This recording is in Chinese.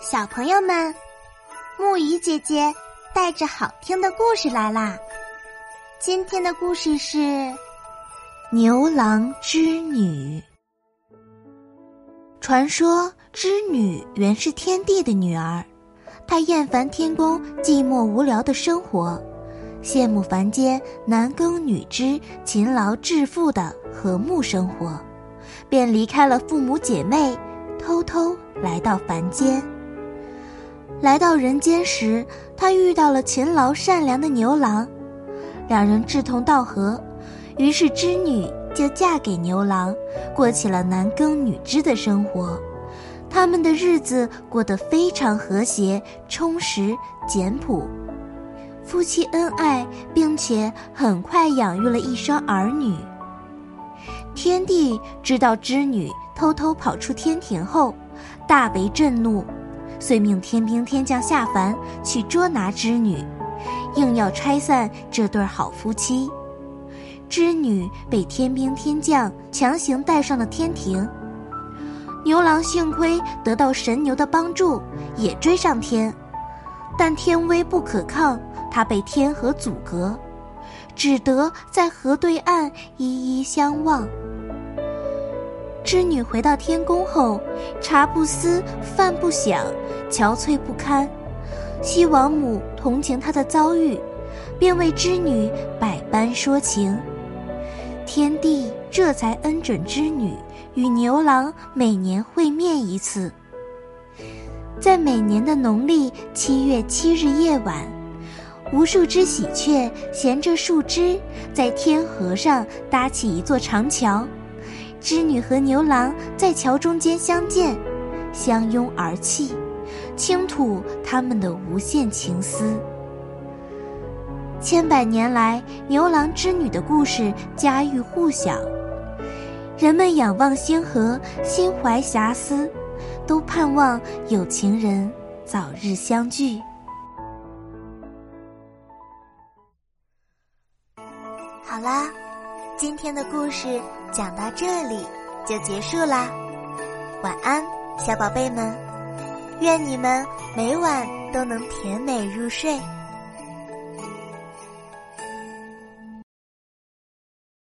小朋友们，木鱼姐姐带着好听的故事来啦！今天的故事是《牛郎织女》。传说织女原是天帝的女儿，她厌烦天宫寂寞无聊的生活，羡慕凡间男耕女织、勤劳致富的和睦生活，便离开了父母姐妹，偷偷来到凡间。来到人间时，他遇到了勤劳善良的牛郎，两人志同道合，于是织女就嫁给牛郎，过起了男耕女织的生活。他们的日子过得非常和谐、充实、简朴，夫妻恩爱，并且很快养育了一双儿女。天帝知道织女偷偷跑出天庭后，大为震怒。遂命天兵天将下凡去捉拿织女，硬要拆散这对好夫妻。织女被天兵天将强行带上了天庭。牛郎幸亏得到神牛的帮助，也追上天，但天威不可抗，他被天河阻隔，只得在河对岸依依相望。织女回到天宫后，茶不思，饭不想，憔悴不堪。西王母同情她的遭遇，便为织女百般说情。天帝这才恩准织女与牛郎每年会面一次。在每年的农历七月七日夜晚，无数只喜鹊衔着树枝，在天河上搭起一座长桥。织女和牛郎在桥中间相见，相拥而泣，倾吐他们的无限情思。千百年来，牛郎织女的故事家喻户晓，人们仰望星河，心怀遐思，都盼望有情人早日相聚。好啦。今天的故事讲到这里就结束啦，晚安，小宝贝们，愿你们每晚都能甜美入睡。